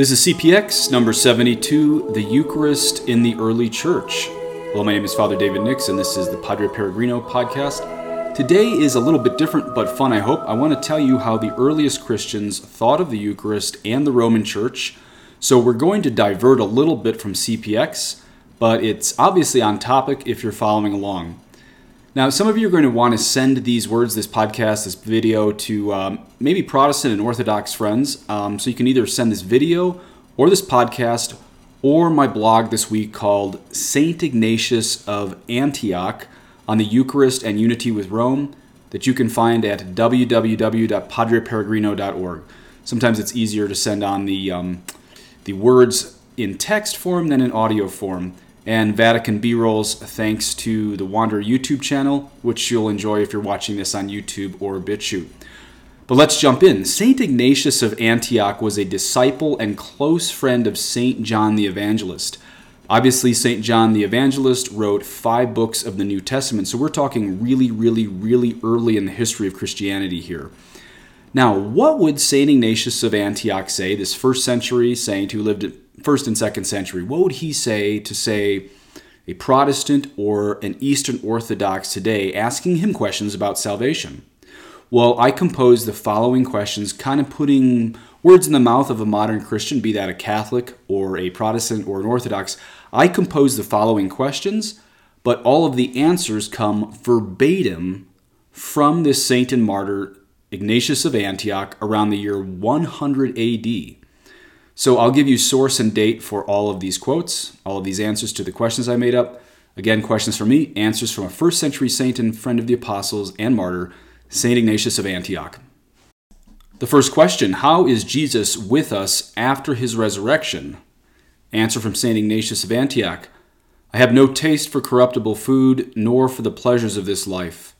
This is CPX number 72, The Eucharist in the Early Church. Hello, my name is Father David Nix, and this is the Padre Peregrino podcast. Today is a little bit different but fun, I hope. I want to tell you how the earliest Christians thought of the Eucharist and the Roman Church. So we're going to divert a little bit from CPX, but it's obviously on topic if you're following along. Now, some of you are going to want to send these words, this podcast, this video to um, maybe Protestant and Orthodox friends. Um, so you can either send this video or this podcast or my blog this week called St. Ignatius of Antioch on the Eucharist and Unity with Rome that you can find at www.padreperegrino.org. Sometimes it's easier to send on the, um, the words in text form than in audio form and Vatican B rolls thanks to the Wanderer YouTube channel, which you'll enjoy if you're watching this on YouTube or BitChute. But let's jump in. St. Ignatius of Antioch was a disciple and close friend of St. John the Evangelist. Obviously, St. John the Evangelist wrote five books of the New Testament, so we're talking really, really, really early in the history of Christianity here. Now, what would St. Ignatius of Antioch say, this first century saint who lived first and second century, what would he say to say a Protestant or an Eastern Orthodox today asking him questions about salvation? Well, I composed the following questions, kind of putting words in the mouth of a modern Christian, be that a Catholic or a Protestant or an Orthodox. I composed the following questions, but all of the answers come verbatim from this saint and martyr, Ignatius of Antioch, around the year 100 AD. So I'll give you source and date for all of these quotes, all of these answers to the questions I made up. Again, questions from me, answers from a first century saint and friend of the apostles and martyr, St. Ignatius of Antioch. The first question How is Jesus with us after his resurrection? Answer from St. Ignatius of Antioch I have no taste for corruptible food, nor for the pleasures of this life.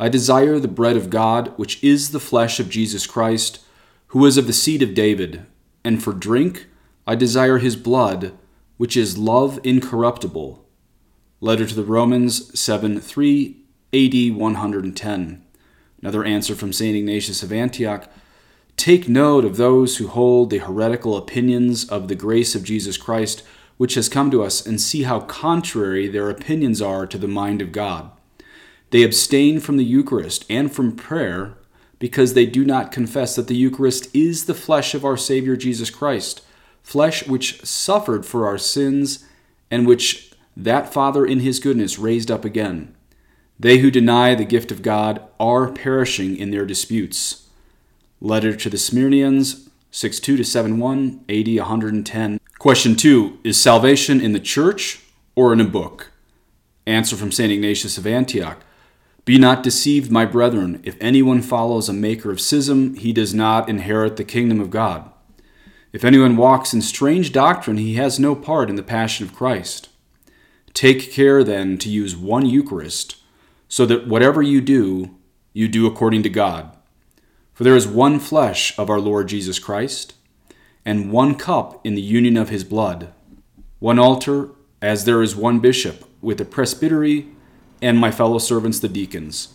I desire the bread of God, which is the flesh of Jesus Christ, who is of the seed of David and for drink I desire his blood, which is love incorruptible. Letter to the Romans 7 3 AD 110. Another answer from St. Ignatius of Antioch Take note of those who hold the heretical opinions of the grace of Jesus Christ, which has come to us, and see how contrary their opinions are to the mind of God. They abstain from the Eucharist and from prayer because they do not confess that the Eucharist is the flesh of our Savior Jesus Christ, flesh which suffered for our sins and which that Father in his goodness raised up again. They who deny the gift of God are perishing in their disputes. Letter to the Smyrnians, 62 to 71, AD 110. Question 2 Is salvation in the church or in a book? Answer from St. Ignatius of Antioch. Be not deceived, my brethren. If anyone follows a maker of schism, he does not inherit the kingdom of God. If anyone walks in strange doctrine, he has no part in the passion of Christ. Take care, then, to use one Eucharist, so that whatever you do, you do according to God. For there is one flesh of our Lord Jesus Christ, and one cup in the union of his blood, one altar, as there is one bishop, with a presbytery and my fellow servants the deacons.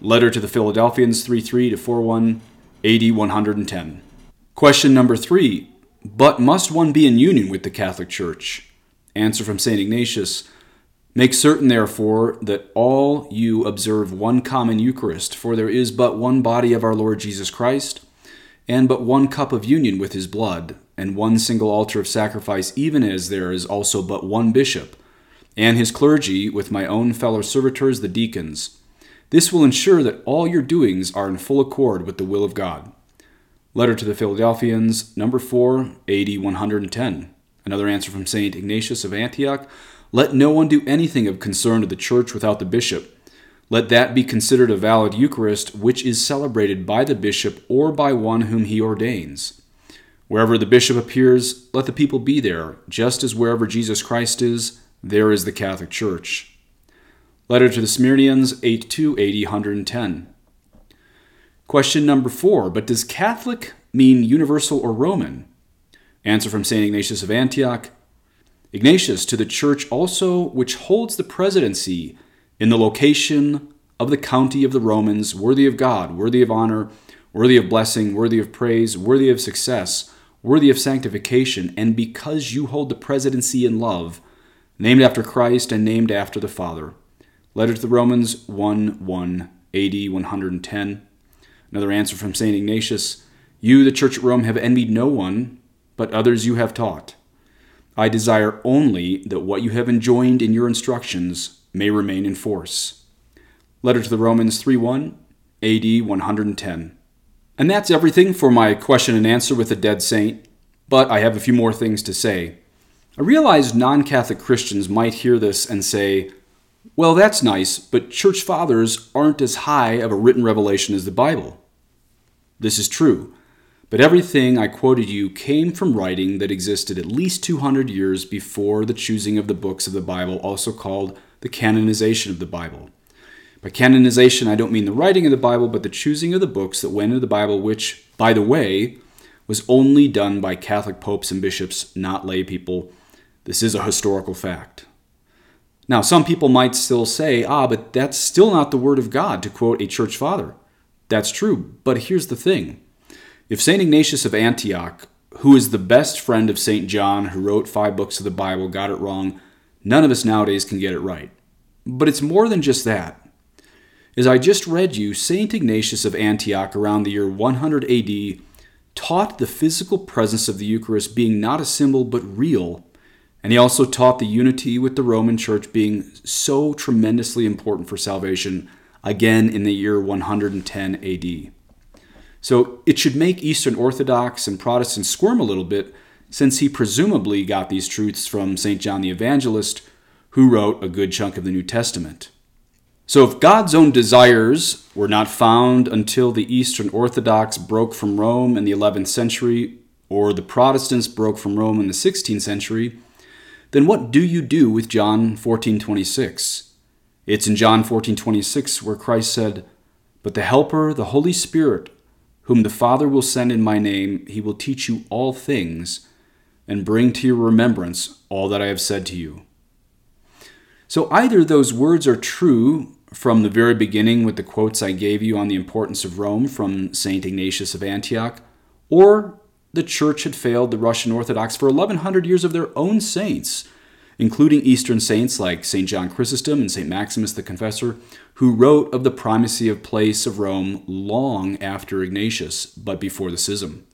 Letter to the Philadelphians 3 3 to 4 1, AD 110. Question number 3 But must one be in union with the Catholic Church? Answer from St. Ignatius Make certain, therefore, that all you observe one common Eucharist, for there is but one body of our Lord Jesus Christ, and but one cup of union with his blood, and one single altar of sacrifice, even as there is also but one bishop and his clergy with my own fellow servitors, the deacons. This will ensure that all your doings are in full accord with the will of God. Letter to the Philadelphians, number 4, AD 110. Another answer from St. Ignatius of Antioch Let no one do anything of concern to the church without the bishop. Let that be considered a valid Eucharist which is celebrated by the bishop or by one whom he ordains. Wherever the bishop appears, let the people be there, just as wherever Jesus Christ is, there is the Catholic Church. Letter to the Smyrnians, 8 2 80 110. Question number four But does Catholic mean universal or Roman? Answer from St. Ignatius of Antioch Ignatius, to the Church also which holds the presidency in the location of the county of the Romans, worthy of God, worthy of honor, worthy of blessing, worthy of praise, worthy of success, worthy of sanctification, and because you hold the presidency in love, named after Christ and named after the Father. Letter to the Romans 1 1 AD 110. Another answer from St. Ignatius You, the Church at Rome, have envied no one, but others you have taught. I desire only that what you have enjoined in your instructions may remain in force. Letter to the Romans 3 1 AD 110. And that's everything for my question and answer with a dead saint, but I have a few more things to say. I realize non Catholic Christians might hear this and say, well, that's nice, but church fathers aren't as high of a written revelation as the Bible. This is true, but everything I quoted you came from writing that existed at least 200 years before the choosing of the books of the Bible, also called the canonization of the Bible. By canonization, I don't mean the writing of the Bible, but the choosing of the books that went into the Bible, which, by the way, was only done by Catholic popes and bishops, not lay people. This is a historical fact. Now, some people might still say, ah, but that's still not the Word of God, to quote a church father. That's true, but here's the thing. If St. Ignatius of Antioch, who is the best friend of St. John, who wrote five books of the Bible, got it wrong, none of us nowadays can get it right. But it's more than just that. As I just read you, St. Ignatius of Antioch around the year 100 AD taught the physical presence of the Eucharist being not a symbol but real, and he also taught the unity with the Roman Church being so tremendously important for salvation, again in the year 110 AD. So it should make Eastern Orthodox and Protestants squirm a little bit, since he presumably got these truths from St. John the Evangelist, who wrote a good chunk of the New Testament. So, if God's own desires were not found until the Eastern Orthodox broke from Rome in the 11th century, or the Protestants broke from Rome in the 16th century, then what do you do with John 14:26? It's in John 14:26 where Christ said, "But the helper, the Holy Spirit, whom the Father will send in my name, he will teach you all things and bring to your remembrance all that I have said to you." So either those words are true from the very beginning with the quotes I gave you on the importance of Rome from St. Ignatius of Antioch, or the Church had failed the Russian Orthodox for 1100 years of their own saints, including Eastern saints like St. John Chrysostom and St. Maximus the Confessor, who wrote of the primacy of place of Rome long after Ignatius, but before the schism.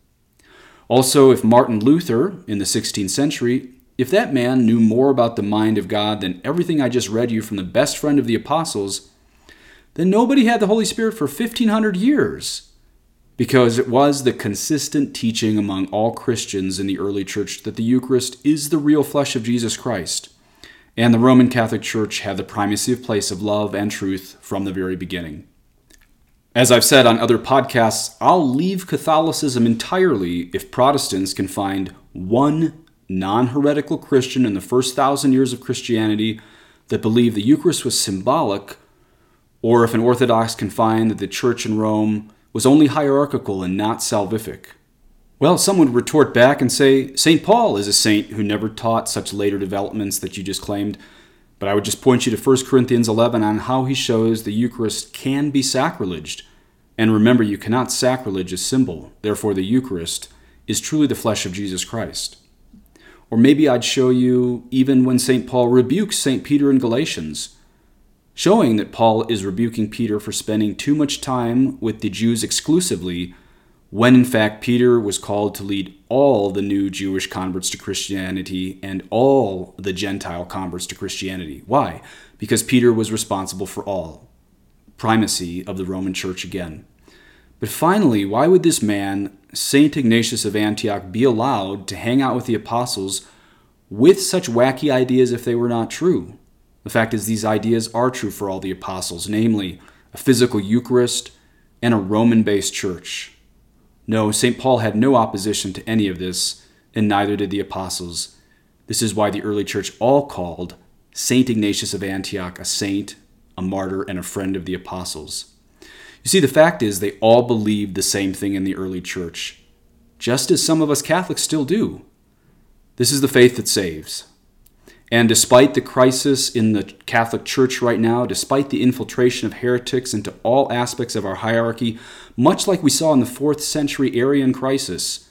Also, if Martin Luther in the 16th century, if that man knew more about the mind of God than everything I just read you from the best friend of the apostles, then nobody had the Holy Spirit for 1500 years because it was the consistent teaching among all Christians in the early church that the Eucharist is the real flesh of Jesus Christ. And the Roman Catholic Church had the primacy of place of love and truth from the very beginning. As I've said on other podcasts, I'll leave Catholicism entirely if Protestants can find one non heretical Christian in the first thousand years of Christianity that believed the Eucharist was symbolic, or if an Orthodox can find that the Church in Rome was only hierarchical and not salvific. Well, some would retort back and say St. Paul is a saint who never taught such later developments that you just claimed. But I would just point you to 1 Corinthians 11 on how he shows the Eucharist can be sacrileged. And remember, you cannot sacrilege a symbol. Therefore, the Eucharist is truly the flesh of Jesus Christ. Or maybe I'd show you even when St. Paul rebukes St. Peter in Galatians, showing that Paul is rebuking Peter for spending too much time with the Jews exclusively, when in fact Peter was called to lead all the new Jewish converts to Christianity and all the Gentile converts to Christianity. Why? Because Peter was responsible for all. Primacy of the Roman Church again. But finally, why would this man, St. Ignatius of Antioch, be allowed to hang out with the apostles with such wacky ideas if they were not true? The fact is, these ideas are true for all the apostles, namely, a physical Eucharist and a Roman based church. No, St. Paul had no opposition to any of this, and neither did the apostles. This is why the early church all called St. Ignatius of Antioch a saint, a martyr, and a friend of the apostles. You see, the fact is, they all believed the same thing in the early church, just as some of us Catholics still do. This is the faith that saves. And despite the crisis in the Catholic Church right now, despite the infiltration of heretics into all aspects of our hierarchy, much like we saw in the fourth century Arian crisis,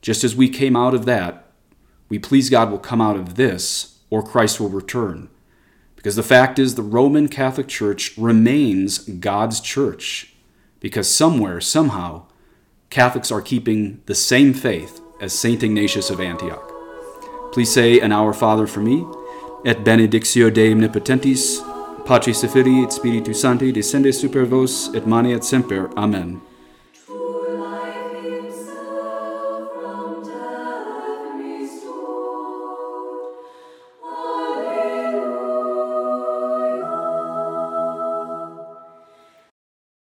just as we came out of that, we please God will come out of this, or Christ will return. Because the fact is, the Roman Catholic Church remains God's church, because somewhere, somehow, Catholics are keeping the same faith as St. Ignatius of Antioch. Please say an Our Father for me, et benedictio Dei omnipotentis, Patris et Filii et Spiritus Sancti, descendat super vos et maneat semper. Amen.